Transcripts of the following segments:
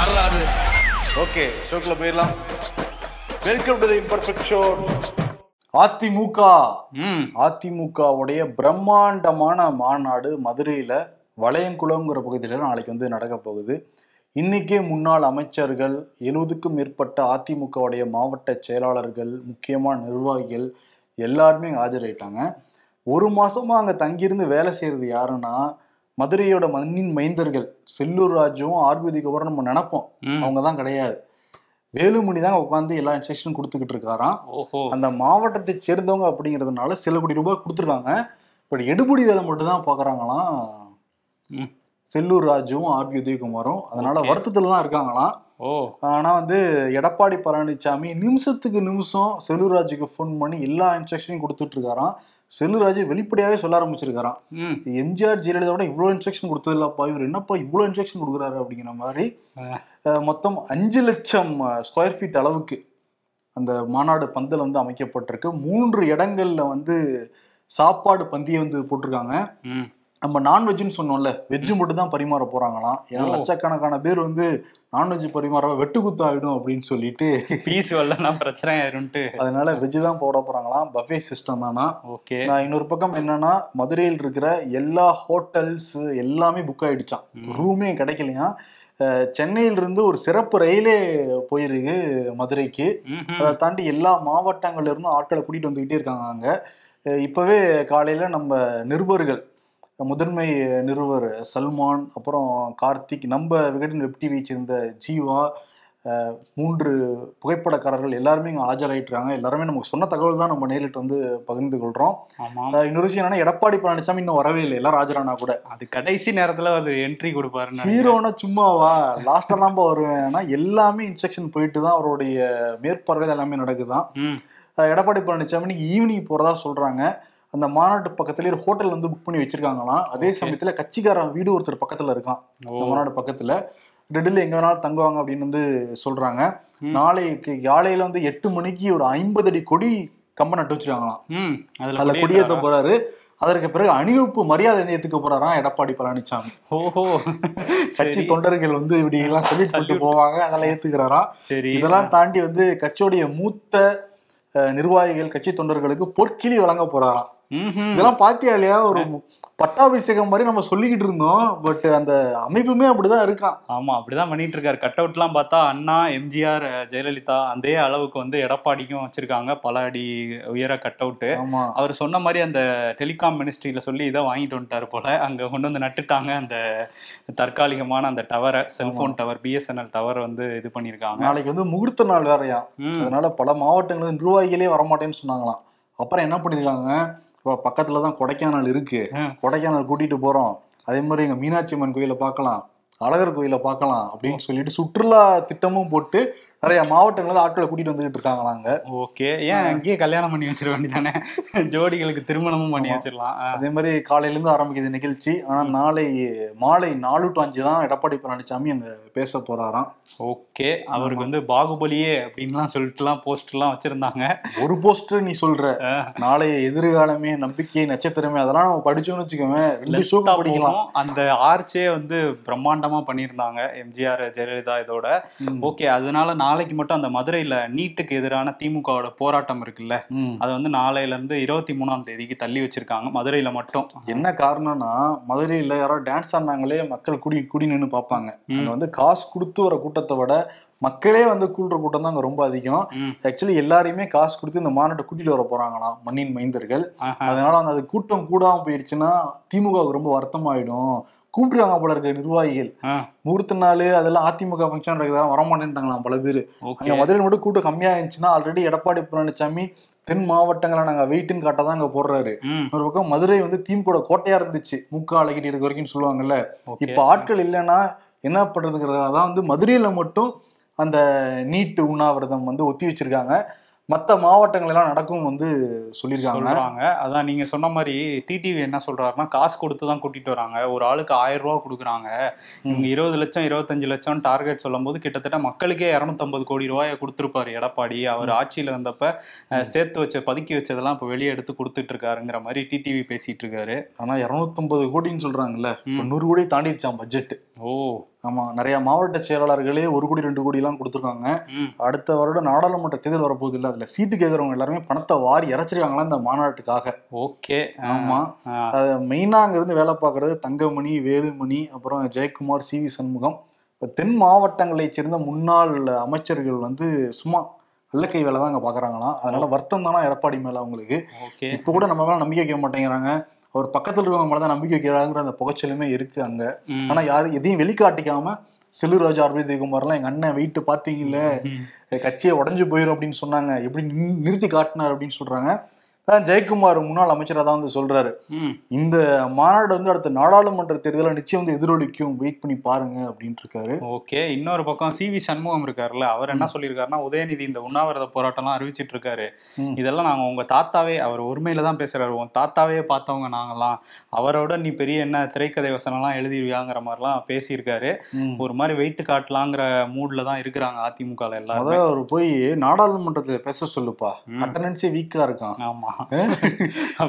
வரலாறு ஓகே ஷோக்குள்ள போயிடலாம். Welcome to the imperfect show AIADMK. அதிமுகவுடைய பிரம்மாண்டமான மாநாடு மதுரையில வளையங்குளம்ங்கிற பகுதியில் நாளைக்கு வந்து நடக்க போகுது. இன்னைக்கே முன்னாள் அமைச்சர்கள் எழுபதுக்கும் மேற்பட்ட அதிமுகவுடைய மாவட்ட செயலாளர்கள் முக்கியமான நிர்வாகிகள் எல்லாருமே அங்கே ஆஜராயிட்டாங்க. ஒரு மாசமா அங்க தங்கியிருந்து வேலை செய்யறது யாருன்னா மதுரையோட மண்ணின் மைந்தர்கள் செல்லூர் ராஜுவும் ஆர்பிதிக்கு அப்புறம் நம்ம நினைப்போம். அவங்க தான் கிடையாது. வேலுமணி தான் உட்காந்து எல்லா இன்ஸ்ட்ரக்ஷனும் கொடுத்துக்கிட்டு இருக்காராம். அந்த மாவட்டத்தை சேர்ந்தவங்க அப்படிங்கிறதுனால சில கோடி ரூபாய் கொடுத்துருக்காங்க. பட் எடுபடி வேலை மட்டும் தான் பார்க்குறாங்களாம். செல்லூர் ராஜுவும் ஆர்பி உதயகுமாரும் அதனால. வருத்தத்துல தான் இருக்காங்களாம். ஓ. ஆனா வந்து எடப்பாடி பழனிசாமி நிமிஷத்துக்கு நிமிஷம் செல்லூர் ராஜுக்கு ஃபோன் பண்ணி எல்லா இன்ஸ்ட்ரக்ஷனையும் கொடுத்துட்டு இருக்காராம். செல்லூர் ராஜு வெளிப்படையாவே சொல்ல ஆரம்பிச்சிருக்காராம். எம்ஜிஆர் ஜெயலலிதாவோட இவ்வளோ இன்ஸ்ட்ரக்ஷன் கொடுத்தது இல்லப்பா இவர் என்னப்பா இவ்வளோ இன்ஸ்ட்ரக்ஷன் கொடுக்குறாரு அப்படிங்கிற மாதிரி மொத்தம் அஞ்சு லட்சம் ஸ்கொயர் ஃபீட் அளவுக்கு அந்த மாநாடு பந்தல் வந்து அமைக்கப்பட்டிருக்கு. மூன்று இடங்கள்ல வந்து சாப்பாடு பந்தியை வந்து போட்டிருக்காங்க. நம்ம நான்வெஜ்னு சொன்னோம்ல வெஜ்ஜு மட்டும் தான் பரிமாற போறாங்களாம். ஏன்னா. லட்சக்கணக்கான பேர் வந்து நான்வெஜ் பரிமாற வெட்டுக்குத்து ஆயிடும் அப்படின்னு சொல்லிட்டு. பீஸ் வரலன்னா பிரச்சனை ஆயிரும்ட்டு அதனால வெஜ் தான் போட போறாங்களாம். பஃபே சிஸ்டம் தானா? ஓகே. நான் இன்னொரு பக்கம் என்னன்னா மதுரையில் இருக்கிற எல்லா ஹோட்டல்ஸ் எல்லாமே புக் ஆயிடுச்சான். ரூமே கிடைக்கலையா? அஹ் சென்னையில இருந்து ஒரு சிறப்பு ரயிலே போயிருக்கு மதுரைக்கு. அதை தாண்டி எல்லா மாவட்டங்கள்ல இருந்தும் ஆட்களை கூட்டிட்டு வந்துகிட்டே இருக்காங்க அங்க. இப்பவே காலையில நம்ம நிருபர்கள் முதன்மை நிருபர் சல்மான் அப்புறம் கார்த்திக் நம்ம விகடன் வெப் டிவியை சேர்ந்த ஜீவா மூன்று புகைப்படக்காரர்கள் எல்லாருமே இங்கே ஆஜராயிட்டுருக்காங்க. எல்லாருமே நமக்கு சொன்ன தகவல் தான் நம்ம நேரிட்டு வந்து பகிர்ந்து அஹ் இன்னொரு விஷயம் என்னன்னா எடப்பாடி பழனிசாமி இன்னும் வரவே இல்லை. எல்லாரும் ஆஜரானா கூட. அது கடைசி நேரத்துல ஒரு என்ட்ரி நினைக்கிறேன். ஹீரோனா சும்மாவா? லாஸ்டா தான்ப்பா வருவேன். எல்லாமே இன்ஸ்ட்ரக்ஷன் போயிட்டு தான் அவருடைய மேற்பார்வையில் எல்லாமே நடக்குதான். எடப்பாடி பழனிசாமி ஈவினிங் போறதா சொல்றாங்க. அந்த மாநாட்டு பக்கத்துலயே ஒரு ஹோட்டல் வந்து புக் பண்ணி வச்சிருக்காங்களாம். அதே. சமயத்துல கட்சிக்காரன் வீடு ஒருத்தர் பக்கத்துல இருக்கான். ஓ. இந்த மாநாடு பக்கத்துல. ரெண்டுல எங்க வேணாலும் தங்குவாங்க அப்படின்னு வந்து சொல்றாங்க. நாளைக்கு காலையில வந்து எட்டு மணிக்கு ஒரு ஐம்பது அடி கொடி கம்பம் நட்டு வச்சிருக்காங்களாம். அதுல? கொடியேற்ற போறாரு. அதற்கு பிறகு அணிவகுப்பு மரியாதை ஏத்துக்க போறாராம் எடப்பாடி பழனிசாமி ஓஹோ. கட்சி தொண்டர்கள் வந்து இப்படி எல்லாம் சொல்லிட்டு போட்டு Salute. போவாங்க அதெல்லாம் ஏத்துக்கிறாராம். சரி. இதெல்லாம் தாண்டி வந்து கட்சியோடைய மூத்த நிர்வாகிகள் கட்சி தொண்டர்களுக்கு பொற்கிளி வழங்க போறாராம். இதெல்லாம் பாத்தியா இல்லையா? ஒரு பட்டாபிஷேகம் மாதிரி நம்ம சொல்லிக்கிட்டு இருந்தோம். பட் அந்த அமைப்புமே அப்படிதான் இருக்கான். ஆமா அப்படிதான் பண்ணிட்டு இருக்காரு. கட் அவுட்லாம் பார்த்தா அண்ணா எம்ஜிஆர் ஜெயலலிதா அதே அளவுக்கு வந்து எடப்பாடிக்கும் வச்சிருக்காங்க. பல அடி உயர கட் அவுட்டு அவர் சொன்ன மாதிரி அந்த டெலிகாம் மினிஸ்ட்ரியில சொல்லி இதை வாங்கிட்டு வந்துட்டாரு போல. அங்க கொண்டு வந்து நட்டுட்டாங்க. அந்த தற்காலிகமான அந்த டவரை செல்போன் டவர் பிஎஸ்என்எல் டவர் வந்து இது பண்ணியிருக்காங்க. நாளைக்கு வந்து முகூர்த்த நாள் வேறையா. அதனால பல மாவட்டங்கள் நிர்வாகிகளே வரமாட்டேன்னு சொன்னாங்களாம். அப்புறம் என்ன பண்ணிருக்காங்க இப்போ பக்கத்துல தான் கொடைக்கானல் இருக்கு. கொடைக்கானல் கூட்டிட்டு போறோம். அதே மாதிரி எங்க மீனாட்சி அம்மன் கோயிலை பார்க்கலாம். அழகர் கோயிலை பார்க்கலாம் அப்படின்னு சொல்லிட்டு சுற்றுலா திட்டமும் போட்டு நிறைய மாவட்டங்கள்ல ஆட்களை கூட்டிட்டு வந்துகிட்டு இருக்காங்களாங்க ஓகே. ஏன் அங்கேயே கல்யாணம் பண்ணி வச்சிட வேண்டியதானே? ஜோடிகளுக்கு திருமணமும் பண்ணி. வச்சிடலாம். அதே மாதிரி காலையில இருந்து ஆரம்பிக்குது நிகழ்ச்சி. ஆனா நாளை மாலை நாலு டு அஞ்சு தான் எடப்பாடி பழனிசாமி அங்க பேச போறாராம் ஓகே அவருக்கு வந்து பாகுபலியே அப்படின்லாம் சொல்லிட்டுலாம் போஸ்டர்லாம் வச்சிருந்தாங்க ஒரு போஸ்டர் நீ சொல்ற. நாளைய எதிர்காலமே நம்பிக்கை நட்சத்திரமே அதெல்லாம் நம்ம படிச்சோம்னு வச்சுக்கோங்க படிக்கலாம். அந்த ஆர்ச்சே வந்து பிரம்மாண்டமா பண்ணியிருந்தாங்க எம்ஜிஆர் ஜெயலலிதா இதோட. ஓகே அதனால நாளைக்கு மட்டும் அந்த மதுரையில நீட்டுக்கு எதிரான திமுகவோட போராட்டம் இருக்குல்ல. அது வந்து நாளையில இருந்து இருபத்தி மூணாம் தேதிக்கு தள்ளி வச்சிருக்காங்க மதுரையில மட்டும் என்ன காரணம்னா மதுரையில யாரோ டான்ஸ் ஆடினாங்களே மக்கள் குடி குடி நின்று பார்ப்பாங்க வந்து காசு கொடுத்து வர கூட்டத்தை விட மக்களே வந்து கூடுற கூட்டம் தான் அங்க ரொம்ப அதிகம். ஆக்சுவலி எல்லாரையுமே காசு கொடுத்து இந்த மாநாட்டை கூட்டிட்டு வர போறாங்களாம் மண்ணின் மைந்தர்கள். அதனால வந்து அது கூட்டம் கூடாம போயிடுச்சுன்னா திமுகவுக்கு ரொம்ப வருத்தமாயிடும். கூப்பிட்டுருக்காங்க போல இருக்க நிர்வாகிகள். முகூர்த்த நாள் அதெல்லாம் அதிமுக ஃபங்க்ஷன் இருக்கிறதெல்லாம் வரமாட்டேன்ட்டாங்களாம் பல பேர். அங்க மதுரையில் மட்டும் கூட்டம் கம்மியா இருந்துச்சுன்னா ஆல்ரெடி எடப்பாடி பழனிசாமி தென் மாவட்டங்களை நாங்க வெயிட்டுன்னு காட்ட தான் அங்க போடுறாரு. ஒரு பக்கம் மதுரை வந்து திமுக கோட்டையா இருந்துச்சு. முக்க அழகிட்டு இருக்க வரைக்கும் சொல்லுவாங்கல்ல. இப்ப ஆட்கள் இல்லைன்னா என்ன பண்றதுங்கிறதா தான் வந்து மதுரையில் மட்டும் அந்த நீட்டு உண்ணாவிரதம் வந்து ஒத்தி வச்சிருக்காங்க. மற்ற மாவட்டங்கள் எல்லாம் நடக்கும் வந்து சொல்லியிருக்காங்க. அதான் நீங்க சொன்ன மாதிரி டிடிவி என்ன சொல்றாருன்னா காசு கொடுத்து தான் கூட்டிட்டு வராங்க. ஒரு ஆளுக்கு ஆயிரம் ரூபாய் கொடுக்குறாங்க. இவங்க இருபது லட்சம் இருபத்தஞ்சு லட்சம் டார்கெட் சொல்லும்போது கிட்டத்தட்ட மக்களுக்கே இரநூத்தம்பது கோடி ரூபாயை கொடுத்துருப்பாரு எடப்பாடி. அவர் ஆட்சியில இருந்தப்ப சேர்த்து வச்ச பதுக்கி வச்சதெல்லாம் இப்ப வெளியே எடுத்து கொடுத்துட்டு இருக்காருங்கிற மாதிரி டிடிவி பேசிட்டு இருக்காரு ஆனா இருநூத்தம்பது கோடின்னு சொல்றாங்கல்ல. ம். நூறு கோடி தாண்டிடுச்சான் பட்ஜெட் ஓ. ஆமா நிறைய மாவட்ட செயலாளர்களே ஒரு கோடி ரெண்டு கோடி எல்லாம் கொடுத்துருக்காங்க அடுத்த வருடம் நாடாளுமன்ற தேர்தல் வரப்போகுது இல்ல அதுல சீட்டு கேட்கறவங்க எல்லாருமே பணத்தை வாரி இறைச்சிருக்காங்களா இந்த மாநாட்டுக்காக. ஓகே. ஆமா. அது மெயினா அங்க இருந்து வேலை பார்க்கறது தங்கமணி வேலுமணி அப்புறம் ஜெயக்குமார் சி வி சண்முகம். இப்ப தென் மாவட்டங்களைச் சேர்ந்த முன்னாள் அமைச்சர்கள் வந்து சும்மா அல்லக்கை வேலை தான் அங்க பாக்குறாங்களாம். அதனால வருத்தம் தானா எடப்பாடி மேல அவங்களுக்கு. இப்ப கூட நம்ம மேல நம்பிக்கை வைக்க மாட்டேங்கிறாங்க. அவர் பக்கத்துல இருக்கவங்க மேல தான் நம்பிக்கை வைக்கிறாங்கிற அந்த புகைச்சலுமே இருக்கு அங்க. ஆனா யாரும் எதையும் வெளிக்காட்டிக்காம செல்லூர் ராஜா ஜெயக்குமார்லாம் எங்க அண்ணன் வெயிட் பாத்தீங்கல்ல ம். கட்சியை உடஞ்சு போயிடும் அப்படின்னு சொன்னாங்க எப்படி நிறுத்தி காட்டினார் அப்படின்னு சொல்றாங்க ஜெயக்குமார் முன்னாள் அமைச்சரா தான் வந்து சொல்றாரு. இந்த மாநாடு வந்து அடுத்த நாடாளுமன்ற தேர்தலை நிச்சயம் வந்து எதிரொலிக்கும். வெயிட் பண்ணி பாருங்க அப்படின்ட்டு இருக்காரு. ஓகே. இன்னொரு பக்கம் சி வி சண்முகம் இருக்காருல்ல அவர் என்ன சொல்லியிருக்காருன்னா உதயநிதி இந்த உண்ணாவிரத போராட்டம்லாம் அறிவிச்சிட்டு இருக்காரு. இதெல்லாம் நாங்க உங்க தாத்தாவே அவர் உரிமையில தான் பேசுறாரு. உன் தாத்தாவே பார்த்தவங்க நாங்கெல்லாம் அவரோட நீ பெரிய என்ன திரைக்கதை வசனம்லாம் எழுதிருவியாங்கிற மாதிரிலாம் பேசியிருக்காரு. ஒரு மாதிரி வெயிட் காட்டலாங்கிற மூட்ல தான் இருக்கிறாங்க அதிமுக எல்லாரும். அவர் போய் நாடாளுமன்றத்துல பேச சொல்லுப்பா. அட்டண்டன்ஸே வீக்கா இருக்கான். ஆமா.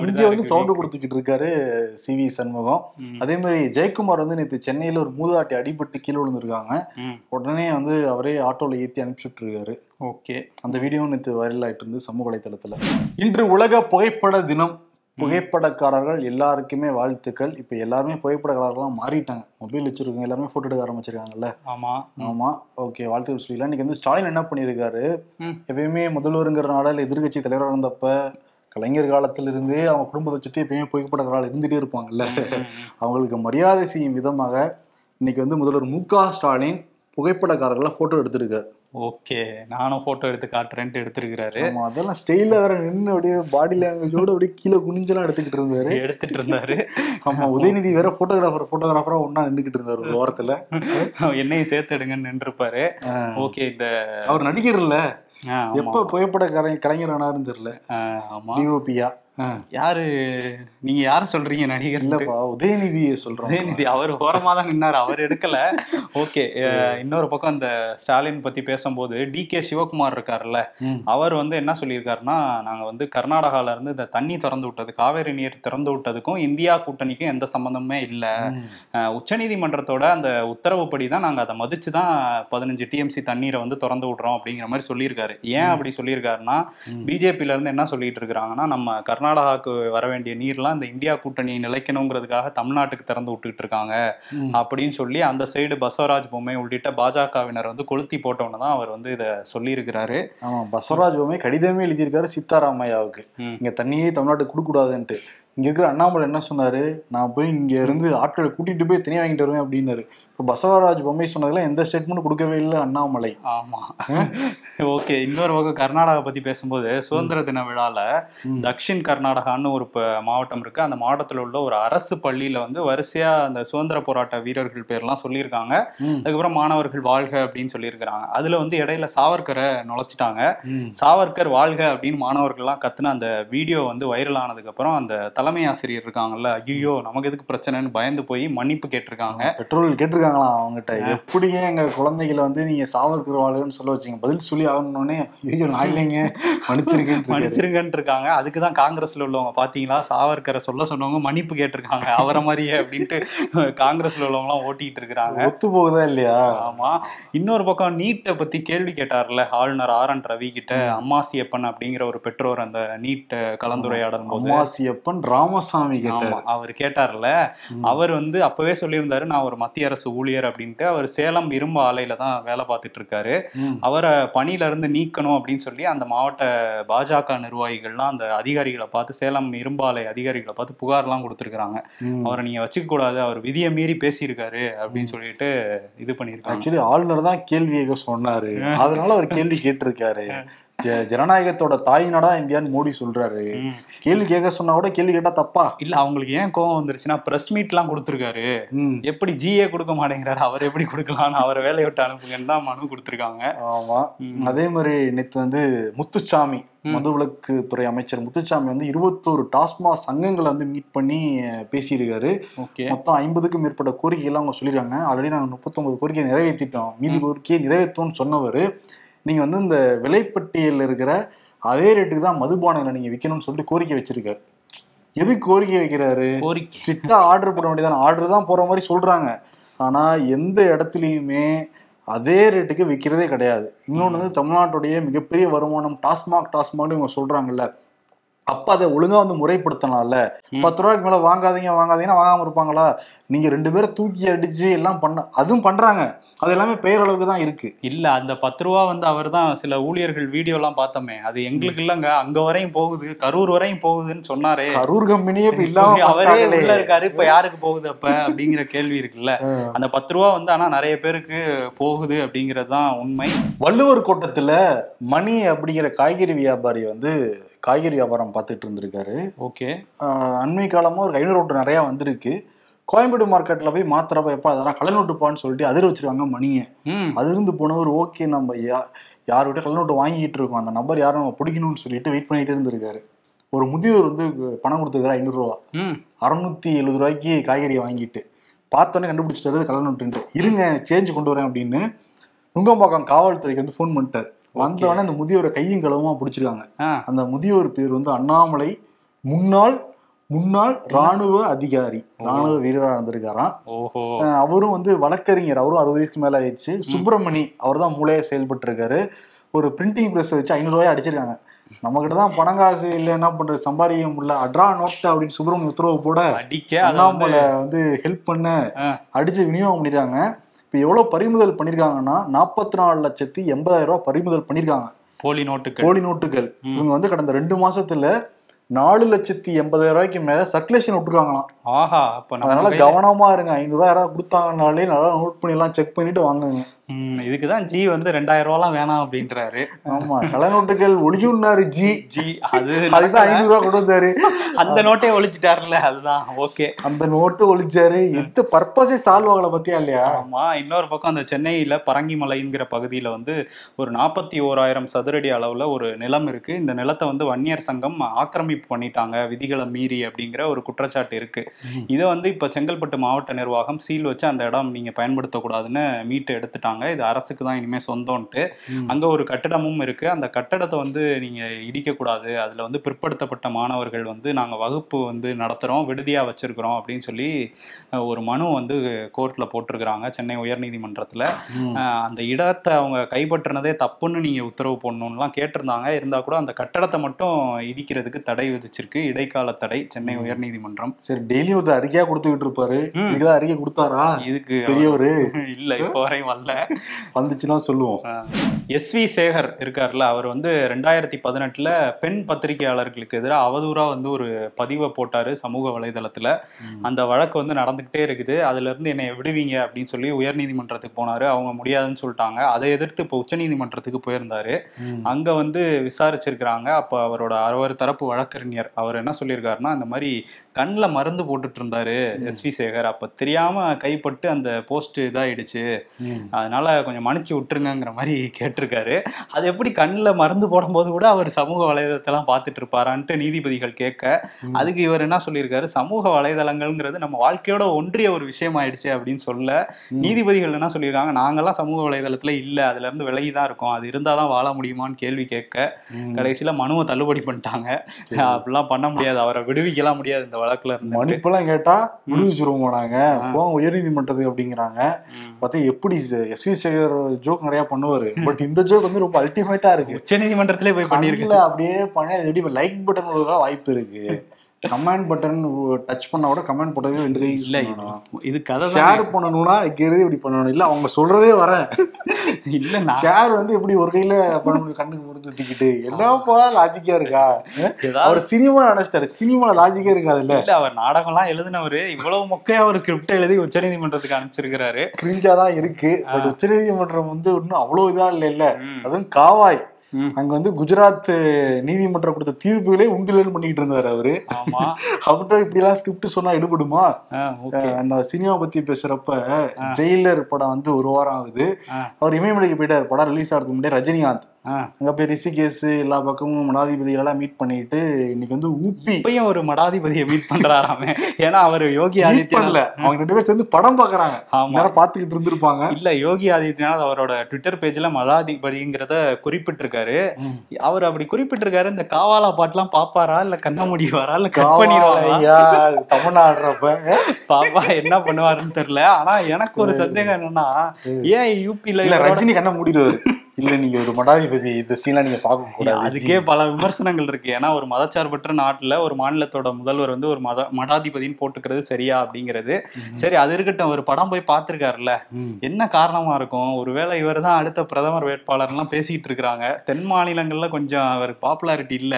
இங்க வந்து. சவுண்ட் கொடுத்துக்கிட்டு இருக்காரு சி வி சண்முகம். அதே மாதிரி ஜெயக்குமார் வந்து நேற்று சென்னையில ஒரு மூதாட்டி அடிபட்டு கீழே விழுந்திருக்காங்க. உடனே வந்து அவரே ஆட்டோல ஏத்தி அனுப்பிச்சுட்டு இருக்காரு. ஓகே. அந்த வீடியோ நேற்று வைரல் ஆயிட்டு இருந்து சமூக வலைத்தளத்துல. இன்று உலக புகைப்பட தினம். புகைப்படக்காரர்கள் எல்லாருக்குமே வாழ்த்துக்கள். இப்ப எல்லாருமே புகைப்படக்காரர்களா மாறிட்டாங்க. மொபைல் வச்சிருக்கவங்க எல்லாருமே போட்டோ எடுக்க ஆரம்பிச்சிருக்காங்கல்ல. ஆமா. ஆமா. ஓகே வாழ்த்துக்கள் சொல்லிக்கலாம் இன்னைக்கு வந்து ஸ்டாலின் என்ன பண்ணியிருக்காரு. எப்பயுமே முதல்வருங்கிறனால இல்ல எதிர்க்கட்சி தலைவராக இருந்தப்ப கலைஞர் காலத்துல இருந்தே அவங்க குடும்பத்தை சுற்றி எப்பயுமே புகைப்படக்காரர்கள் இருந்துட்டே இருப்பாங்கல்ல. அவங்களுக்கு மரியாதை செய்யும் விதமாக இன்னைக்கு வந்து முதல்வர் மு க ஸ்டாலின் புகைப்படக்காரர்களை போட்டோ எடுத்திருக்காரு. ஓகே. நானும் போட்டோ எடுத்து காட்டுறேன்ட்டு எடுத்திருக்கிறாரு. அதெல்லாம் ஸ்டைல வேற நின்று அப்படியே பாடி லாங்குவேஜோட அப்படியே கீழே குனிஞ்செல்லாம் எடுத்துக்கிட்டு இருந்தாரு. எடுத்துட்டு இருந்தாரு. ஆமா உதயநிதி வேற போட்டோகிராஃபர் போட்டோகிராஃபரா ஒன்னா நின்றுகிட்டு இருந்தாரு ஒரு ஓரத்துல என்னையும் சேர்த்து எடுங்கன்னு நின்றுப்பாரு. ஓகே இந்த அவர் நடிகர் இல்ல. எப்ப புகைப்பட கலை கலைஞர் ஆனாருன்னு தெரியல. டிஓபியா யாரு? நீங்க யார சொல்றீங்க நடிகர்? இல்லப்பா உதயநிதியை சொல்றோம். உதயநிதி அவர் ஓரமா தான் நின்னாரு அவர் எடுக்கல. ஓகே இன்னொரு பக்கம் இந்த ஸ்டாலின் பத்தி பேசும்போது டி கே சிவகுமார் இருக்காருல்ல. அவர் வந்து என்ன சொல்லியிருக்காருன்னா நாங்க வந்து கர்நாடகால இருந்து இந்த தண்ணி திறந்து விட்டது காவேரி நீர் திறந்து விட்டதுக்கும் இந்தியா கூட்டணிக்கும் எந்த சம்பந்தமே இல்ல. உச்சநீதிமன்றத்தோட அந்த உத்தரவுப்படி தான் நாங்க அதை மதிச்சு தான் பதினஞ்சு டிஎம்சி தண்ணீரை வந்து திறந்து விடுறோம் அப்படிங்கிற மாதிரி சொல்லியிருக்காரு. ஏன் அப்படி சொல்லியிருக்காருன்னா ம். பிஜேபில இருந்து என்ன சொல்லிட்டு இருக்காங்கன்னா நம்ம கர்நாடகாவுக்கு வர வேண்டிய நீர்லாம் இந்த இந்தியா கூட்டணி நிலைக்கணுங்கிறதுக்காக தமிழ்நாட்டுக்கு திறந்து விட்டுட்டு இருக்காங்க. அப்படின்னு சொல்லி அந்த சைடு பசவராஜ் பொம்மை உள்ளிட்ட பாஜகவினர் வந்து கொளுத்தி போட்டோன்னு தான் அவர் வந்து இதை சொல்லியிருக்கிறாரு. ஆமா பசவராஜ் பொம்மை கடிதமே எழுதியிருக்காரு சித்தாராமையாவுக்கு. ம். இங்க தண்ணியே தமிழ்நாட்டுக்கு கொடுக்க கூடாதுன்ட்டு இங்க இருக்கிற அண்ணாமலை என்ன சொன்னாரு? நான் போய் இங்க இருந்து ஆட்களை கூட்டிட்டு போய் தனியா வாங்கிட்டு வருவேன் அப்படின்னாரு. இப்ப பசவராஜ் பொம்மை சொன்னதுல எந்த ஸ்டேட்மெண்ட் கொடுக்கவே இல்லை அண்ணாமலை. ஆமா. ஓகே இன்னொரு பக்கம் கர்நாடகா பத்தி பேசும்போது சுதந்திர தின விழால. தக்ஷின் கர்நாடகான்னு ஒரு மாவட்டம் இருக்கு. அந்த மாவட்டத்தில் உள்ள ஒரு அரசு பள்ளியில வந்து வரிசையா அந்த சுதந்திர போராட்ட வீரர்கள் பேர்லாம் சொல்லியிருக்காங்க. அதுக்கப்புறம் மாணவர்கள் வாழ்க அப்படின்னு சொல்லியிருக்கிறாங்க. அதுல வந்து இடையில சாவர்கரை நுழைச்சிட்டாங்க. சாவர்கர் வாழ்க அப்படின்னு மாணவர்கள்லாம் கத்துன அந்த வீடியோ வந்து வைரல் ஆனதுக்கு அப்புறம் அந்த தலைமை ஆசிரியர் இருக்காங்கல்ல ஐயோ நமக்கு எதுக்கு பிரச்சனைன்னு பயந்து போய் மன்னிப்பு கேட்டிருக்காங்க. பெட்ரோல் கேட்டிருக்காங்களாம் அவங்ககிட்ட? எப்படிங்க எங்க குழந்தைகளை வந்து நீங்க சாவர்கர் வாழ்கன்னு சொல்ல வச்சீங்க? பதில் சொல்லி ஆகணும்னே. ஐயோ நான் இல்லைங்க. மன்னிச்சிருங்கன்னு இருக்காங்க. அதுக்கு தான் காங்கிரஸ்ல உள்ளவங்க. பாத்தீங்களா? சாவர்கரை சொல்ல சொன்னவங்க மன்னிப்பு கேட்டிருக்காங்க. அவரை மாதிரியே அப்படின்ட்டு காங்கிரஸ்ல உள்ளவங்க ஓட்டிட்டு இருக்கிறாங்க. ஒத்து போகுதா இல்லையா? ஆமா. இன்னொரு பக்கம் நீட்டை பத்தி கேள்வி கேட்டார்ல ஆளுநர் ஆர் என் ரவி கிட்ட அம்மாசியப்பன் அப்படிங்கிற ஒரு பெற்றோர் அந்த நீட் கலந்துரையாடும் போது. அம்மாசியப்பன் ராமசாமி கேட்டார் அவர் கேட்டார்ல. அவர் வந்து அப்பவே சொல்லியிருந்தாரு நான் ஒரு மத்திய அரசு ஊழியர் அப்படின்ட்டு அவர் சேலம் இரும்பு ஆலையில தான் வேலை பார்த்துட்டு இருக்காரு. அவரை பணியில இருந்து நீக்கணும் அப்படின்னு சொல்லி அந்த மாவட்ட பாஜக நிர்வாகிகள்லாம் அந்த அதிகாரிகளை பார்த்து சேலம் இரும்பு ஆலை அதிகாரிகளை பார்த்து புகார்லாம் கொடுத்துருக்காங்க. அவரை நீங்க வச்சுக்க கூடாது அவர் விதியை மீறி பேசியிருக்காரு அப்படின்னு சொல்லிட்டு இது பண்ணியிருக்காங்க. ஆக்சுவலி ஆளுநர் தான் கேள்வி கேட்க சொன்னாரு அதனால அவர் கேள்வி கேட்டிருக்காரு. ஜனநாயகத்தோட தாய் நாடா இந்தியான்னு மோடி சொல்றாரு. கேள்வி கேட்க சொன்னா கூட கேள்வி கேட்டா தப்பா? இல்ல அவங்களுக்கு ஏன் கோவம் வந்துருச்சுன்னா பிரஸ் மீட்லாம் கொடுத்துருக்காரு. ம். எப்படி ஜிஏ கொடுக்க மாட்டேங்கிறாரு அவர் எப்படி கொடுக்கலாம்னு அவரை வேலையை விட்டு அனுப்புங்கன்னு தான் மனு கொடுத்துருக்காங்க. ஆமா. அதே மாதிரி நேத்து வந்து முத்துச்சாமி. மதுவிலக்கு துறை அமைச்சர் முத்துச்சாமி வந்து இருபத்தோரு டாஸ்மாக் சங்கங்களை வந்து மீட் பண்ணி பேசியிருக்காரு. மொத்தம் ஐம்பதுக்கும் மேற்பட்ட கோரிக்கையெல்லாம் அவங்க சொல்லியிருக்காங்க. ஆல்ரெடி நாங்கள் முப்பத்தொன்பது கோரிக்கையை நிறைவேற்றிட்டோம் மீதி கோரிக்கையை நிறைவேற்றோம்னு சொன்னவர். நீங்க வந்து இந்த விலைப்பட்டியலில் இருக்கிற அதே ரேட்டுக்கு தான் மதுபானங்களை நீங்க விற்கணும்னு சொல்லிட்டு கோரிக்கை வச்சிருக்காரு. எதுக்கு கோரிக்கை வைக்கிறாரு? கோரிக்கை. ஸ்ட்ரிக்டா ஆர்டர் போட வேண்டியதான? ஆர்டர் தான் போற மாதிரி சொல்றாங்க. ஆனா எந்த இடத்துலயுமே அதே ரேட்டுக்கு விற்கிறதே கிடையாது. இன்னொன்று வந்து தமிழ்நாட்டுடைய மிகப்பெரிய வருமானம் டாஸ்மாக் டாஸ்மாக்னு இவங்க சொல்றாங்கல்ல. அப்ப அதை ஒழுங்கா வந்து முறைப்படுத்தலாம்ல. பத்து ரூபாய்க்கு மேல வாங்காதீங்க வாங்காதீங்கன்னா வாங்காம இருப்பாங்களா? நீங்க ரெண்டு பேரும் தூக்கி அடிச்சு எல்லாம் பண்ண அதுவும் பண்றாங்க. அது எல்லாமே பெயரளவுக்கு தான் இருக்கு. இல்ல அந்த பத்து ரூபா வந்து அவர் தான் சில ஊழியர்கள் வீடியோ எல்லாம் பார்த்தோமே. அது எங்களுக்கு இல்லங்க. அங்க வரையும் போகுது. கரூர் வரையும் போகுதுன்னு சொன்னாரே. கரூர் கம்பெனியே இப்ப இல்லாம அவரே. உள்ள இருக்காரு. இப்ப யாருக்கு போகுது அப்ப? அப்படிங்கிற கேள்வி இருக்குல்ல. அந்த பத்து ரூபா வந்து ஆனா நிறைய பேருக்கு போகுது அப்படிங்கிறது தான் உண்மை. வள்ளுவர் கோட்டத்துல மணி அப்படிங்கிற காய்கறி வியாபாரி வந்து காய்கறி வியாபாரம் பார்த்துட்டு இருந்திருக்காரு. ஓகே. அண்மை காலமா ஒரு ஐநூறு நோட்டு நிறைய வந்திருக்கு. கோயம்பேடு மார்க்கெட்ல போய் மாத்திரப்ப எப்ப அதெல்லாம் கள்ள நோட்டுப்பான்னு சொல்லிட்டு அதிர வச்சிருக்காங்க மணியை. அது இருந்து போனவர் ஓகே நம்ம யா யார்கிட்ட கள்ள நோட்டு வாங்கிட்டு இருக்கோம். அந்த நபர் யாரும் நம்ம பிடிக்கணும்னு சொல்லிட்டு வெயிட் பண்ணிட்டு இருந்திருக்காரு. ஒரு முதியவர் வந்து பணம் கொடுத்துருக்காரு ஐநூறுரூவா அறுநூத்தி எழுபது ரூபாய்க்கு காய்கறி வாங்கிட்டு பார்த்தோன்னே கண்டுபிடிச்சிட்டாரு கள்ள நோட்டுன்ட்டு இருங்க சேஞ்ச் கொண்டு வரேன் அப்படின்னு நுங்கம்பாக்கம் காவல்துறைக்கு வந்து ஃபோன் பண்ணிட்டார். வந்தவொடனே அந்த முதியோரை கையும் களவுமா பிடிச்சிருக்காங்க. அந்த முதியோர் பேர் வந்து அண்ணாமலை. முன்னாள் முன்னாள் ராணுவ அதிகாரி. ராணுவ வீரராக இருந்திருக்காராம். அவரும் வந்து வழக்கறிஞர். அவரும் அறுபது வயசுக்கு மேல ஆயிடுச்சு. சுப்பிரமணி அவர் தான் மூளையா செயல்பட்டு இருக்காரு ஒரு பிரிண்டிங் பிரஸ் வச்சு ஐநூறு ரூபாய் அடிச்சிருக்காங்க. நம்ம கிட்ட தான் பணம் காசு இல்லை என்ன பண்றது? சம்பாதிக்க முடியல. அட்ரா நோட் அப்படின்னு சுப்பிரமணிய உத்தரவு போட அண்ணாமலை வந்து ஹெல்ப் பண்ண. அடிச்சு விநியோகம் பண்ணிருக்காங்க. இப்போ எவ்வளவு பறிமுதல் பண்ணிருக்காங்கன்னா நாற்பத்தி நாலு லட்சத்தி எண்பதாயிரம் ரூபாய் பறிமுதல் பண்ணிருக்காங்க. போலி நோட்டுகள். போலி நோட்டுகள். இவங்க வந்து கடந்த ரெண்டு மாசத்துல நாலு லட்சத்தி எண்பதாயிரம் ரூபாய்க்கு மேல சர்க்குலேஷன் விட்டுருக்காங்களாம். ஆஹா அப்ப அதனால கவனமா இருங்க. ஐநூறு ரூபாய் யாராவது கொடுத்தாங்கனாலே நல்லா நோட் பண்ணி எல்லாம் செக் பண்ணிட்டு வாங்குங்க. ம், இதுக்குதான் ஜி வந்து ரெண்டாயிரம் ரூபாய்லாம் வேணாம் அப்படின்றாரு. ஆமா கள்ள நோட்டுகள் ஒளியுன்னாரு ஜி ஜி அது அதுதான் ஐநூறு ரூபாய் கொண்டு வந்தாரு. அந்த நோட்டே ஒழிச்சிட்டாருல அதுதான். ஓகே அந்த நோட்டு ஒழிச்சாரு எந்த பர்பஸே சால்வ் ஆகல பத்தியா இல்லையா? ஆமா இன்னொரு பக்கம் அந்த சென்னையில பரங்கிமலைங்கிற பகுதியில வந்து ஒரு நாற்பத்தி ஓராயிரம் சதுரடி அளவுல ஒரு நிலம் இருக்கு. இந்த நிலத்தை வந்து வன்னியர் சங்கம் ஆக்கிரமிப்பு பண்ணிட்டாங்க விதிகளை மீறி அப்படிங்கிற ஒரு குற்றச்சாட்டு இருக்கு. இதை வந்து இப்ப செங்கல்பட்டு மாவட்ட நிர்வாகம் சீல் வச்சு அந்த இடம் நீங்க பயன்படுத்தக்கூடாதுன்னு மீட்டு எடுத்துட்டாங்க. இது அரசுக்கு தான் இனிமே சொந்தம்ட்டு அங்க ஒரு கட்டடமும் இருக்கு. அந்த கட்டடத்தை வந்து நீங்க இடிக்க கூடாது அதுல வந்து பிற்படுத்தப்பட்ட மாணவர்கள் வந்து நாங்க வகுப்பு வந்து நடத்துறோம் விடுதியா வச்சிருக்கிறோம் அப்படின்னு சொல்லி ஒரு மனு வந்து கோர்ட்ல போட்டிருக்கிறாங்க சென்னை உயர்நீதிமன்றத்துல. அந்த இடத்தை அவங்க கைப்பற்றினதே தப்புன்னு நீங்க உத்தரவு போடணும்லாம் கேட்டிருந்தாங்க. இருந்தா கூட அந்த கட்டடத்தை மட்டும் இடிக்கிறதுக்கு தடை விதிச்சிருக்கு. இடைக்கால தடை சென்னை உயர்நீதிமன்றம். சரி டெய்லியும் ஒருத்தர் அறிக்கையா கொடுத்துக்கிட்டு இருப்பாரு. இதுக்குதான் அறிக்கை கொடுத்தாரா? இதுக்கு பெரியவரு. இல்ல இப்போ வரையும் வரல. வந்துச்சுன்னா சொல்லுவோம். எஸ் வி சேகர் இருக்கார்ல அவர் வந்து ரெண்டாயிரத்தி பதினெட்டுல பெண் பத்திரிகையாளர்களுக்கு எதிராக அவதூறா வந்து ஒரு பதிவை போட்டாரு சமூக வலைதளத்துல. அந்த வழக்கு வந்து நடந்துகிட்டே இருக்குது. அதுல இருந்து என்னை விடுவீங்க அப்படின்னு சொல்லி உயர்நீதிமன்றத்துக்கு போனாரு. அவங்க முடியாதுன்னு சொல்லிட்டாங்க. அதை எதிர்த்து இப்போ உச்சநீதிமன்றத்துக்கு போயிருந்தாரு. அங்க வந்து விசாரிச்சிருக்கிறாங்க. அப்ப அவரோட அவர் தரப்பு வழக்கறிஞர் அவர் என்ன சொல்லியிருக்காருன்னா இந்த மாதிரி கண்ணில் மருந்து போட்டுட்டு இருந்தாரு எஸ் வி சேகர். அப்ப தெரியாம கைப்பட்டு அந்த போஸ்ட் இதாயிடுச்சு. அதனால கொஞ்சம் மன்னிச்சு விட்டுருங்கங்கிற மாதிரி கேட்டிருக்காரு. அது எப்படி கண்ணில் மருந்து போடும்போது கூட அவர் சமூக வலைதளத்தெல்லாம் பார்த்துட்டு இருப்பாரான்ட்டு நீதிபதிகள் கேட்க. அதுக்கு இவர் என்ன சொல்லியிருக்காரு? சமூக வலைதளங்கள்ங்கிறது நம்ம வாழ்க்கையோட ஒன்றிய ஒரு விஷயம் ஆயிடுச்சு அப்படின்னு சொல்ல. நீதிபதிகள் என்ன சொல்லியிருக்காங்க? நாங்கெல்லாம் சமூக வலைதளத்துல இல்ல. அதுல இருந்து விலகி தான் இருக்கோம். அது இருந்தாதான் வாழ முடியுமான்னு கேள்வி கேட்க. கடைசியில மனுவை தள்ளுபடி பண்ணிட்டாங்க. அப்படிலாம் பண்ண முடியாது. அவரை விடுவிக்கலாம் முடியாது இந்த வழக்குல இருந்து. மன்னிப்பெல்லாம் கேட்டா விடுவிச்சிருவோம் நாங்க போங்க உயர்நீதிமன்றத்துக்கு அப்படிங்கிறாங்க. பார்த்தா எப்படி எஸ். வி. சேகர் ஜோக் நிறைய பண்ணுவாரு. பட் இந்த ஜோக் வந்து ரொம்ப அல்டிமேட்டா இருக்கு. உச்ச நீதிமன்றத்திலே போய் பண்ணியிருக்கு. கண்ணுல அப்படியே பண்ண எப்படி லைக் பட்டன் வாய்ப்பு இருக்கு. கமெண்ட் பட்டன் டச் பண்ணா கூட கமெண்ட் போட்டது ரெண்டு கை இல்ல இது கதை ஷேர் பண்ணணும்னா இங்கிறது இப்படி பண்ணணும். இல்ல அவங்க சொல்றதே வரேன் இல்ல ஷேர் வந்து எப்படி ஒரு கையில பண்ண முடியும்? கண்ணுக்கு முடிஞ்சு தூக்கிட்டு என்னப்பா லாஜிக்கா இருக்கா? அவர் சினிமா நினைச்சிட்டாரு சினிமால லாஜிக்கே இருக்காது இல்ல. இல்ல அவர் நாடகம்லாம் எழுதினவரு. இவ்வளவு மொக்கையா ஒரு ஸ்கிரிப்ட் எழுதி உச்சநீதிமன்றத்துக்கு அனுப்பிச்சிருக்கிறாரு. கிரிஞ்சா தான் இருக்கு. பட் உச்சநீதிமன்றம் வந்து இன்னும் அவ்வளவு இதா இல்ல இல்ல. அதுவும் காவாய். அங்க வந்து குஜராத் நீதிமன்றம் கொடுத்த தீர்ப்புகளே உண்டுலன்னு பண்ணிட்டு இருந்தாரு அவரு. ஆமா. அவர்கிட்ட இப்படி எல்லாம் ஸ்கிரிப்ட் சொன்னா எடுபடுமா? அந்த சினிமா பத்தி பேசுறப்ப ஜெயிலர் படம் வந்து ஒரு வாரம் ஆகுது. அவர் இமயமலைக்கு போயிட்டார். படம் ரிலீஸ் ஆகிறதுக்கு முன்னாடி ரஜினிகாந்த். அங்க போய் ரிஷிகேஷ் எல்லா பக்கமும் மடாதிபதிகளெல்லாம் மீட் பண்ணிட்டு இன்னைக்கு வந்து ஊப்பி. இப்பயும் ஒரு மடாதிபதியை மீட் பண்றாராமே. ஏன்னா அவர் யோகி ஆதித்யநாத் பண்ணல. அவங்க ரெண்டு பேரும் சேர்ந்து படம் பாக்குறாங்க. ஆமா. நேரம் பாத்துக்கிட்டு இருந்திருப்பாங்க. இல்ல யோகி ஆதித்யநாத் அவரோட ட்விட்டர் பேஜ்ல மடாதிபதிங்கிறத குறிப்பிட்டிருக்காரு. அவர் அப்படி குறிப்பிட்டிருக்காரு இந்த காவாலா பாட்டுலாம் பாப்பாரா? இல்ல கண்ண முடிவாரா இல்ல கட் பண்ணிடுவாரா? ஐயா தமிழ்நாடுறப்ப. பாப்பா என்ன பண்ணுவாருன்னு தெரியல. ஆனா எனக்கு ஒரு சந்தேகம் என்னன்னா ஏன் யூபில இல்ல ரஜினி கண்ண மூடிடுவாரு. இல்ல நீங்க ஒரு மடாதிபதி இந்த சீனா நீங்க பார்க்க கூடாது அதுக்கே பல விமர்சனங்கள் இருக்கு. ஏன்னா ஒரு மதச்சார்பற்ற நாட்டுல ஒரு மாநிலத்தோட முதல்வர் வந்து ஒரு மத மடாதிபதின்னு போட்டுக்கிறது சரியா அப்படிங்கிறது. சரி அது இருக்கட்டும் ஒரு படம் போய் பார்த்திருக்காருல்ல. என்ன காரணமா இருக்கும்? ஒருவேளை இவர் தான் அடுத்த பிரதமர் வேட்பாளர்லாம் பேசிட்டு இருக்கிறாங்க. தென் மாநிலங்கள்ல கொஞ்சம் அவர் பாப்புலாரிட்டி இல்ல.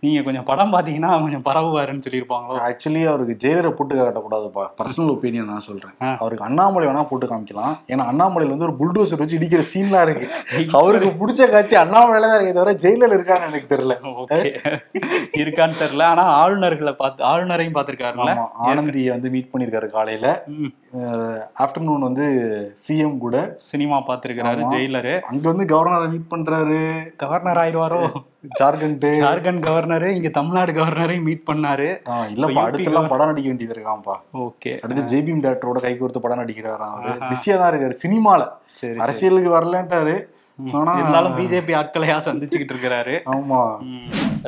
நீங்க கொஞ்சம் படம் பாத்தீங்கன்னா கொஞ்சம் பரவுவாருன்னு சொல்லியிருப்பாங்களோ? ஆக்சுவலி அவருக்கு ஜெயிலரை போட்டு காட்டக்கூடாதுப்பா. பர்சனல் ஒப்பீனியன் நான் சொல்றேன். அவருக்கு அண்ணாமலை வேணா போட்டு காமிக்கலாம். ஏன்னா அண்ணாமலையில வந்து ஒரு புல்டோசர் வச்சு இடிக்கிற சீன்லாம் இருக்கு. அவருக்கு பிடிச்ச காட்சி அண்ணாமலையில தான் இருக்கே தவிர ஜெயிலர் இருக்கான்னு எனக்கு தெரியல. இருக்கான்னு தெரியல. ஆனா ஆளுநர்களை பார்த்து ஆளுநரையும் பார்த்திருக்காருல்ல ஆமா ஆனந்தியை வந்து மீட் பண்ணிருக்காரு காலையில. ஆஃப்டர்நூன் வந்து சிஎம் கூட சினிமா பார்த்திருக்கிறாரு ஆமா. ஜெயிலரு. அங்க வந்து கவர்னரை மீட் பண்றாரு. கவர்னர் ஆயிடுவாரோ? ஜார்க்கண்ட். ஜார்க்கண்ட் கவர்னரு இங்க தமிழ்நாடு கவர்னரையும் மீட் பண்ணாரு. இல்லப்பா UP அடுத்து எல்லாம் படம் நடிக்க வேண்டியது இருக்கான்ப்பா. ஓகே. அடுத்து ஜேபிஎம் டேரக்டரோட கை கோர்த்து படம் நடிக்கிறாராம் அவரு. பிஸியா தான் இருக்காரு சினிமால. அரசியலுக்கு வரலன்ட்டாரு. ஆனா இருந்தாலும் பிஜேபி ஆட்களையா சந்திச்சுக்கிட்டு இருக்கிறாரு ஆமா.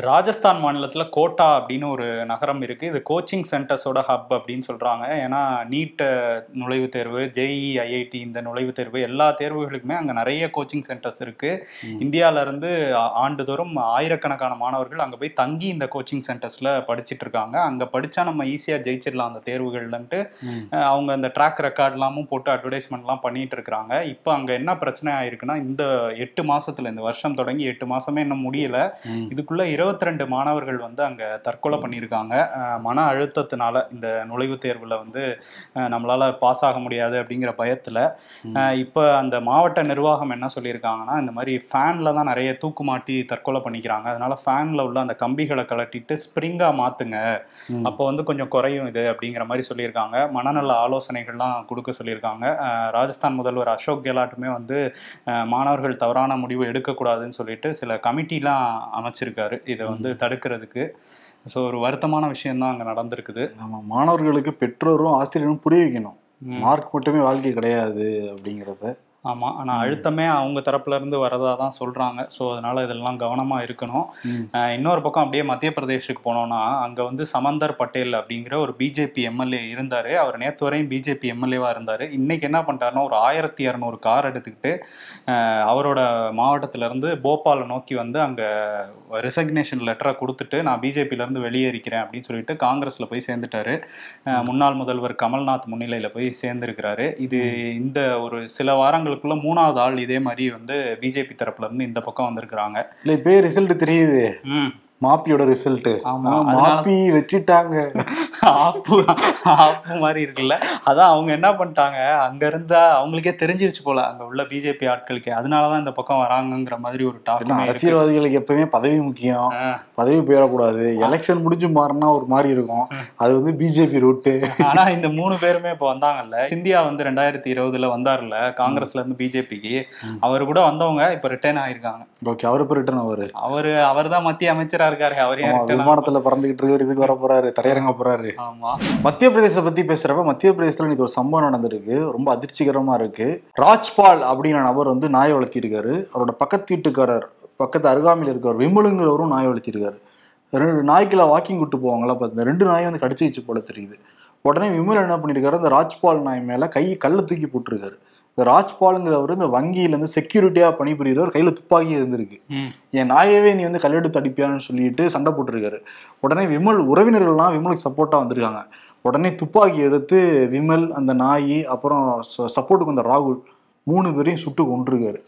ராஜஸ்தான் மாநிலத்துல கோட்டா அப்படின்னு ஒரு நகரம் இருக்கு. இது கோச்சிங் சென்டர்ஸோட ஹப் அப்படின்னு சொல்றாங்க. ஏன்னா நீட் நுழைவுத் தேர்வு ஜேஇ ஐஐடி இந்த நுழைவுத் தேர்வு எல்லா தேர்வுகளுக்குமே அங்க நிறைய கோச்சிங் சென்டர்ஸ் இருக்கு. ம். இந்தியால இருந்து ஆ- ஆண்டுதோறும் ஆயிரக்கணக்கான மாணவர்கள் அங்க போய் தங்கி இந்த கோச்சிங் சென்டர்ஸ்ல படிச்சிட்டு இருக்காங்க. அங்க படிச்சா நம்ம ஈஸியா ஜெயிச்சிடலாம் அந்த தேர்வுகள்லன்ட்டு. அவங்க அந்த ட்ராக் ரெக்கார்ட்லாமும் போட்டு அட்வர்டைஸ்மெண்ட்லாம் பண்ணிட்டு இருக்காங்க. இப்போ அங்க என்ன பிரச்சனை ஆயிருக்குன்னா இந்த எட்டு மாசத்துல இந்த வருஷம் தொடங்கி எட்டு மாசமே இன்னும் முடியல. ம். இதுக்குள்ள 22 மாணவர்கள் வந்து அங்க தற்கொலை பண்ணியிருக்காங்க. மன அழுத்தத்தினால இந்த நுழைவுத் தேர்வுல வந்து நம்மளால பாஸ் ஆக முடியாது அப்படிங்கிற பயத்துல இப்போ அந்த மாவட்ட நிர்வாகம் என்ன சொல்லியிருக்காங்கன்னா இந்த மாதிரி ஃபேன்ல தான் நிறைய தூக்கு மாட்டி தற்கொலை பண்ணிக்கிறாங்க. அதனால ஃபேன்ல உள்ள அந்த கம்பிகளை கலட்டிட்டு ஸ்ப்ரிங்கா மாத்துங்க. ம். அப்போ வந்து கொஞ்சம் குறையும் இது அப்படிங்கிற மாதிரி சொல்லியிருக்காங்க. மனநல ஆலோசனைகள்லாம் கொடுக்க சொல்லியிருக்காங்க. ராஜஸ்தான் முதல்வர் அசோக் கெலாட்டுமே வந்து மாணவர்கள் தவறான முடிவு எடுக்கக்கூடாதுன்னு சொல்லிட்டு சில கமிட்டிலாம் அமைச்சிருக்காரு. இதை வந்து தடுக்கிறதுக்கு. ஸோ ஒரு வருத்தமான விஷயம்தான் அங்கே நடந்திருக்குது. நம்ம மாணவர்களுக்கு பெற்றோரும் ஆசிரியரும் புரிய வைக்கணும். மார்க் மட்டுமே வாழ்க்கை கிடையாது அப்படிங்கறத. ஆமா ஆனா அழுத்தமே அவங்க தரப்புல இருந்து வரதா தான் சொல்றாங்க. ஸோ அதனால இதெல்லாம் கவனமா இருக்கணும். இன்னொரு பக்கம் அப்படியே மத்திய பிரதேஷுக்கு போனோம்னா அங்க வந்து சமந்தர் பட்டேல் அப்படிங்கிற ஒரு பிஜேபி எம்எல்ஏ இருந்தாரு. அவர் நேத்து வரையும் பிஜேபி எம்எல்ஏவா இருந்தாரு. இன்னைக்கு என்ன பண்ணிட்டாருன்னா ஒரு ஆயிரத்தி இரநூறு கார் எடுத்துக்கிட்டு அவரோட மாவட்டத்துல இருந்து போபாலை நோக்கி வந்து அங்க ரெசக்னேஷன் லெட்டரை கொடுத்துட்டு நான் பிஜேபியில இருந்து வெளியேறிக்கிறேன் அப்படின்னு சொல்லிட்டு காங்கிரஸ்ல போய் சேர்ந்துட்டாரு. முன்னாள் முதல்வர் கமல்நாத் முன்னிலையில போய் சேர்ந்திருக்கிறாரு. இது இந்த ஒரு சில வாரங்களுக்குள்ள மூணாவது ஆள் இதே மாதிரி வந்து பிஜேபி தரப்புல இருந்து இந்த பக்கம் வந்திருக்கிறாங்க. இல்ல இப்பயே ரிசல்ட் தெரியுது. மாப்பியோட ரிசல்ட் மாப்பி வச்சுட்டாங்க. ஆப்பு ஆப்பு மாதிரி இருக்குல்ல. அதான் அவங்க என்ன பண்ணிட்டாங்க? அங்க இருந்தா அவங்களுக்கே தெரிஞ்சிருச்சு போல அங்க உள்ள பிஜேபி ஆட்களுக்கு. அதனாலதான் இந்த பக்கம் வராங்கங்கிற மாதிரி ஒரு டாக் அரசியல்வாதிகளுக்கு எப்பவுமே பதவி முக்கியம். பதவி போயிடக்கூடாது எலெக்ஷன் முடிஞ்சு மாறினா ஒரு மாதிரி இருக்கும். அது வந்து பிஜேபி ரூட்டு ஆனா இந்த மூணு பேருமே இப்ப வந்தாங்கல்ல. சிந்தியா வந்து ரெண்டாயிரத்தி இருபதுல வந்தாருல்ல காங்கிரஸ்ல இருந்து பிஜேபிக்கு அவர் கூட வந்தவங்க இப்ப ரிட்டர்ன் ஆயிருக்காங்க. ஓகே அவரு போய் ரிட்டர்ன் அவரு அவரு அவர்தான் மத்திய அமைச்சரா இருக்காரு. அவரே விமானத்துல பறந்துகிட்டு இருக்காரு இதுக்கு வர போறாரு தரையிறங்க போறாரு. ஆமா. மத்திய பிரதேச பத்தி பேசுறப்ப மத்திய பிரதேசத்துல இன்னைக்கு ஒரு சம்பவம் நடந்திருக்கு. ரொம்ப அதிர்ச்சிகரமா இருக்கு. ராஜ்பால் அப்படிங்கிற நபர் வந்து நாய் வளர்த்திருக்காரு. அவரோட பக்கத்து வீட்டுக்காரர் பக்கத்து அருகாமையில் இருக்கவர் விமலுங்கிறவரும் நாய் வளர்த்திருக்காரு. ரெண்டு நாய்க்குள்ள வாக்கிங் கூட்டு போவாங்களா பார்த்து ரெண்டு நாயும் வந்து கடிச்சு வச்சு போல தெரியுது. உடனே விமல் என்ன பண்ணிருக்காரு அந்த ராஜ்பால் நாய் மேல கை கல்லை தூக்கி போட்டிருக்காரு. இந்த ராஜ்பாலுங்கிறவர் இந்த வங்கியில இருந்து செக்யூரிட்டியா பணிபுரியறவர் கையில துப்பாக்கி இருந்திருக்கு. என் நாயவே நீ வந்து கல்லெடுத்து அடிப்பியான்னு சொல்லிட்டு சண்டை போட்டிருக்காரு. உடனே விமல் உறவினர்கள்லாம் விமலுக்கு சப்போர்ட்டா வந்திருக்காங்க. உடனே துப்பாக்கி எடுத்து விமல் அந்த நாய் அப்புறம் சப்போர்ட்டுக்கு வந்த ராகுல் மூணு பேரையும் சுட்டு கொண்டிருக்காரு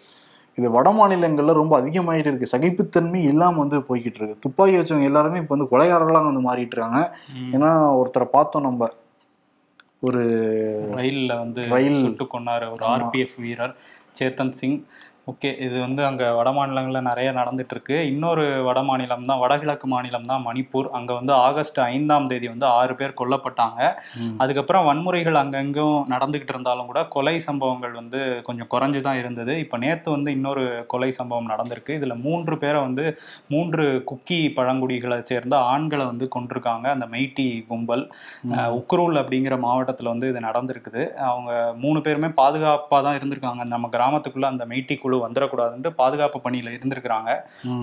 இது வட மாநிலங்கள்ல ரொம்ப அதிகமாயிட்டு இருக்கு. சகிப்புத்தன்மை இல்லாம வந்து போய்கிட்டு இருக்கு. துப்பாக்கி வச்சவங்க எல்லாருமே இப்ப வந்து கொலைகாரர்களாக வந்து மாறிட்டு இருக்காங்க. ஏன்னா ஒருத்தரை பார்த்தோம் நம்ம. ஒரு ரயில்ல வந்து ரயில். சுட்டு கொன்னாரு ஒரு ஆர்பிஎஃப் வீரர் சேத்தன் சிங் ஓகே இது வந்து அங்க வட மாநிலங்கள்ல நிறைய நடந்துட்டு இருக்கு இன்னொரு வட மாநிலம் தான் வடகிழக்கு மாநிலம் தான் மணிப்பூர். அங்க வந்து ஆகஸ்ட் ஐந்தாம் தேதி வந்து ஆறு பேர் கொல்லப்பட்டாங்க. அதுக்கப்புறம் வன்முறைகள் அங்கங்கும் நடந்துகிட்டு இருந்தாலும் கூட கொலை சம்பவங்கள் வந்து கொஞ்சம் குறைஞ்சு தான் இருந்தது. இப்போ நேற்று வந்து இன்னொரு கொலை சம்பவம் நடந்திருக்கு. இதுல மூன்று பேரை வந்து மூன்று குக்கி பழங்குடிகளை சேர்ந்த ஆண்களை வந்து கொண்டிருக்காங்க அந்த மெய்ட்டி கும்பல் உக்ரூல் அப்படிங்கிற மாவட்டத்தில் வந்து இது நடந்திருக்குது. அவங்க மூணு பேருமே பாதுகாப்பாக தான் இருந்திருக்காங்க. நம்ம கிராமத்துக்குள்ள அந்த மெய்ட்டி குழு வந்துடக்கூடாதுன்ட்டு பாதுகாப்பு பணியில் இருந்திருக்கிறாங்க.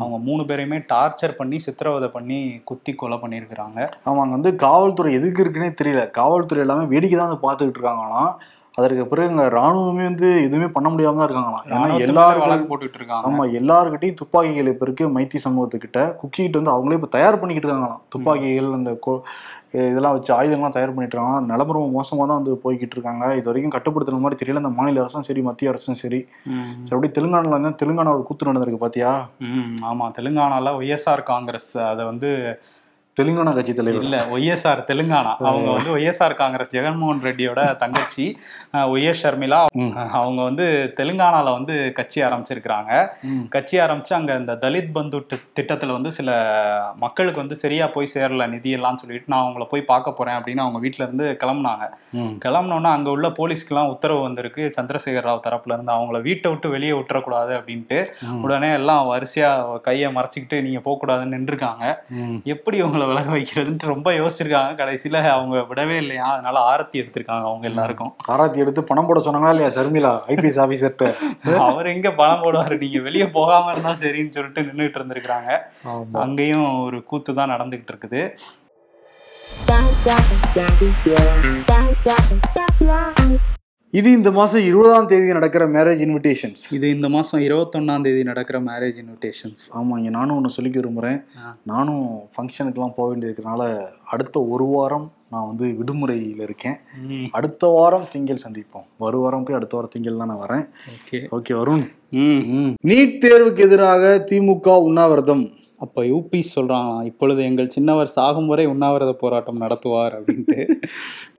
அவங்க மூணு பேரையுமே டார்ச்சர் பண்ணி சித்திரவதை பண்ணி குத்தி கொலை பண்ணியிருக்கிறாங்க. ஆமாங்க வந்து காவல்துறை எதுக்கு இருக்குன்னே தெரியல. காவல்துறை எல்லாமே வேடிக்கை தான் வந்து பார்த்துக்கிட்டு இருக்காங்களாம் அதற்கு பிறகு இங்க ராணுவமே வந்து எதுவுமே பண்ண முடியாம தான் இருக்காங்களாம் ஏன்னா எல்லாரும் வழக்கு போட்டுட்டு இருக்காங்க. ஆமா எல்லாருக்கிட்டையும் துப்பாக்கிகள் இப்ப இருக்கு மைத்தி சமூகத்துக்கிட்ட. குக்கிக்கிட்ட வந்து அவங்களே இப்ப தயார் பண்ணிக்கிட்டு இருக்காங்களாம். துப்பாக்கிகள் அந்த இதெல்லாம் வச்சு ஆயுதங்கள்லாம் தயார் பண்ணிட்டு இருக்காங்க. நிலம ரொம்ப மோசமா தான் வந்து போய்கிட்டு இருக்காங்க. இது வரைக்கும் கட்டுப்படுத்துற மாதிரி தெரியல. இந்த மாநில அரசும் சரி மத்திய அரசும் சரி. சரி, அப்படியே தெலுங்கானால இருந்தா தெலுங்கானா ஒரு கூத்து நடந்திருக்கு பாத்தியா? ம் ஆமா. தெலுங்கானால ஒய்எஸ்ஆர் காங்கிரஸ் அதை வந்து தெலுங்கானா கட்சி தலைவர் இல்ல ஒய்எஸ்ஆர் தெலுங்கானா அவங்க வந்து ஒய்எஸ்ஆர் காங்கிரஸ் ஜெகன்மோகன் ரெட்டியோட தங்கச்சி ஒய்எஸ் ஷர்மிளா. அவங்க வந்து தெலுங்கானால வந்து கட்சி ஆரம்பிச்சிருக்கிறாங்க. கட்சி ஆரம்பிச்சு அங்க இந்த தலித் பந்து திட்டத்துல வந்து சில மக்களுக்கு வந்து சரியா போய் சேரல நிதி எல்லாம் சொல்லிட்டு நான் அவங்கள போய் பார்க்க போறேன் அப்படின்னு அவங்க வீட்ல இருந்து கிளம்புனாங்க. கிளம்புனோன்னா அங்க உள்ள போலீஸ்க்குலாம் உத்தரவு வந்திருக்கு சந்திரசேகர் ராவ் தரப்புல இருந்து அவங்கள வீட்டை விட்டு வெளியே விட்டுறக்கூடாது அப்படின்ட்டு. உடனே எல்லாம் வரிசையா கையை மறைச்சிக்கிட்டு நீங்க போக கூடாதுன்னு நின்றுருக்காங்க. எப்படி அவங்கள விலக வைக்கிறதுன்ட்டு ரொம்ப யோசிச்சிருக்காங்க. கடைசியில அவங்க விடவே இல்லையா? அதனால ஆரத்தி எடுத்திருக்காங்க அவங்க எல்லாருக்கும். ஆராத்தி எடுத்து பணம் போட சொன்னாங்களா இல்லையா ஷர்மிளா ஐபிஎஸ் ஆபீசர்கிட்ட? அவர் எங்க பணம் போடுவாரு? நீங்க வெளியே போகாம இருந்தா சரின்னு சொல்லிட்டு நின்றுட்டு இருந்திருக்காங்க ஆமா. அங்கேயும் ஒரு கூத்து தான் நடந்துகிட்டு இருக்குது. இது இந்த மாசம் இருபதாம் தேதி நடக்கிற மேரேஜ் இன்விடேஷன்ஸ் இது இந்த மாசம் இருபத்தொன்னாம் தேதி நடக்கிற மேரேஜ் இன்விடேஷன்ஸ் ஆமா இங்க நானும் ஒன்று சொல்லிக்க விரும்புறேன். ஆ. நானும் ஃபங்க்ஷனுக்குலாம் போக வேண்டியதுனால அடுத்த ஒரு வாரம் நான் வந்து விடுமுறையில் இருக்கேன். அடுத்த வாரம் திங்கள் சந்திப்போம். ஒரு வாரம் போய் அடுத்த வாரம் திங்கள் தான் நான் வரேன். ஓகே. ஓகே வருண். ம். நீட் தேர்வுக்கு எதிராக திமுக உண்ணாவிரதம். அப்ப யூபி சொல்றாங்க இப்பொழுது எங்கள் சின்னவர் சாகும் வரை உண்ணாவிரத போராட்டம் நடத்துவார் அப்படின்ட்டு.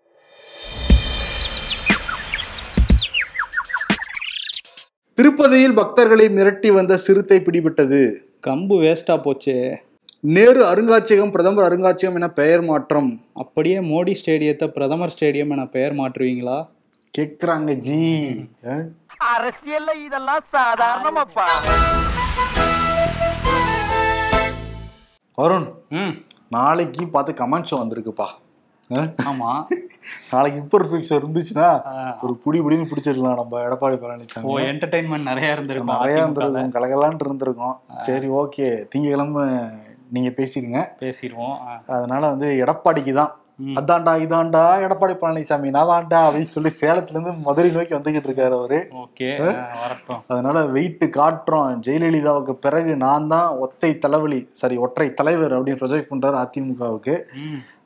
திருப்பதியில் பக்தர்களை மிரட்டி வந்த சிறுத்தை பிடிபட்டது. கம்பு வேஸ்டா போச்சே. நேரு அருங்காட்சியகம் பிரதமர் அருங்காட்சியகம் என பெயர் மாற்றம். அப்படியே மோடி ஸ்டேடியத்தை பிரதமர் ஸ்டேடியம் என பெயர் மாற்றுவீங்களா? கேக்குறாங்க ஜி? அரசியல்ல இதெல்லாம் சாதாரணமாப்பா. வருண் ம். நாளைக்கு பார்த்து கமெண்ட்ஸ் வந்திருக்குப்பா? ஆமா. நாளைக்கு இம்பர்ஃபெக்ட்ஸ் இருந்துச்சுன்னா ஒரு புடி புடின்னு பிடிச்சிருக்கலாம் நம்ம எடப்பாடி ஓ பழனிசாமி என்டர்டைன்மெண்ட் நிறைய இருந்திருக்கும் நிறைய. இருந்திருக்கும் கலகலான்ட்டு இருந்திருக்கும். சரி ஓகே. திங்கக்கிழமை நீங்க பேசிடுங்க பேசிடுவோம். அதனால வந்து எடப்பாடிக்கு தான். அதான்டா இதான்டா எடப்பாடி பழனிசாமி நாதான்டா அப்படின்னு சொல்லி சேலத்துல இருந்து மதுரை நோக்கி வந்துகிட்டு இருக்காரு அவரு. அதனால வெயிட் காட்டுறோம். ஜெயலலிதாவுக்கு பிறகு நான் தான் ஒத்தை தலைவலி சாரி ஒற்றை தலைவர் அப்படின்னு ப்ரொஜெக்ட் பண்றாரு அதிமுகவுக்கு.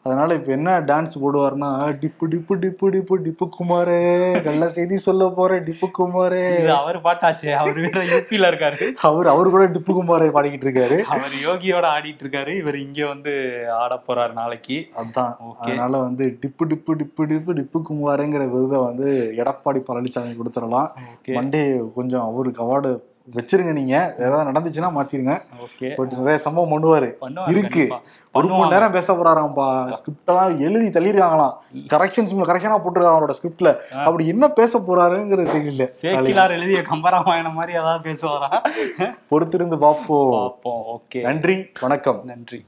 அதனால இப்ப என்ன டான்ஸ் போடுவாருன்னா டிப்பு டிப்பு டிப்பு டிப்பு டிப்பு குமாரே நல்ல செய்தி சொல்ல போற டிப்பு குமாரே. அவர் பாட்டாச்சே அவர் வேற யூபில இருக்காரு. அவர் அவர் கூட டிப்பு குமாரே பாடிக்கிட்டு இருக்காரு. அவர் யோகியோட ஆடிட்டு இருக்காரு. இவர் இங்க வந்து ஆட போறாரு நாளைக்கு. அதான். அதனால வந்து டிப்பு டிப்பு டிப்பு டிப்பு டிப்பு குமாருங்கிற விருதை வந்து எடப்பாடி பழனிசாமி கொடுத்துடலாம். மண்டே கொஞ்சம் அவருக்கு அவார்டு வச்சிருங்க நீங்க. ஏதாவது நடந்துச்சுன்னா மாத்திருங்க. பட் நிறைய சம்பவம் பண்ணுவாரு. இருக்கு. ஒரு மணி. நேரம் பேச போறாராம்பா ஸ்கிரிப்ட் எல்லாம் எழுதி தள்ளிருக்காங்களாம். கரெக்ஷன்ஸ் கரெக்ஷனா போட்டுருக்காங்க அவரோட ஸ்கிரிப்ட்ல. அப்படி என்ன பேச போறாருங்கிறது தெரியல. சேக்கிலார் எழுதிய கம்பராமாயணம் மாதிரி ஏதாவது பேசுவாரா? பொறுத்திருந்து பார்ப்போம். ஓகே. நன்றி வணக்கம். நன்றி.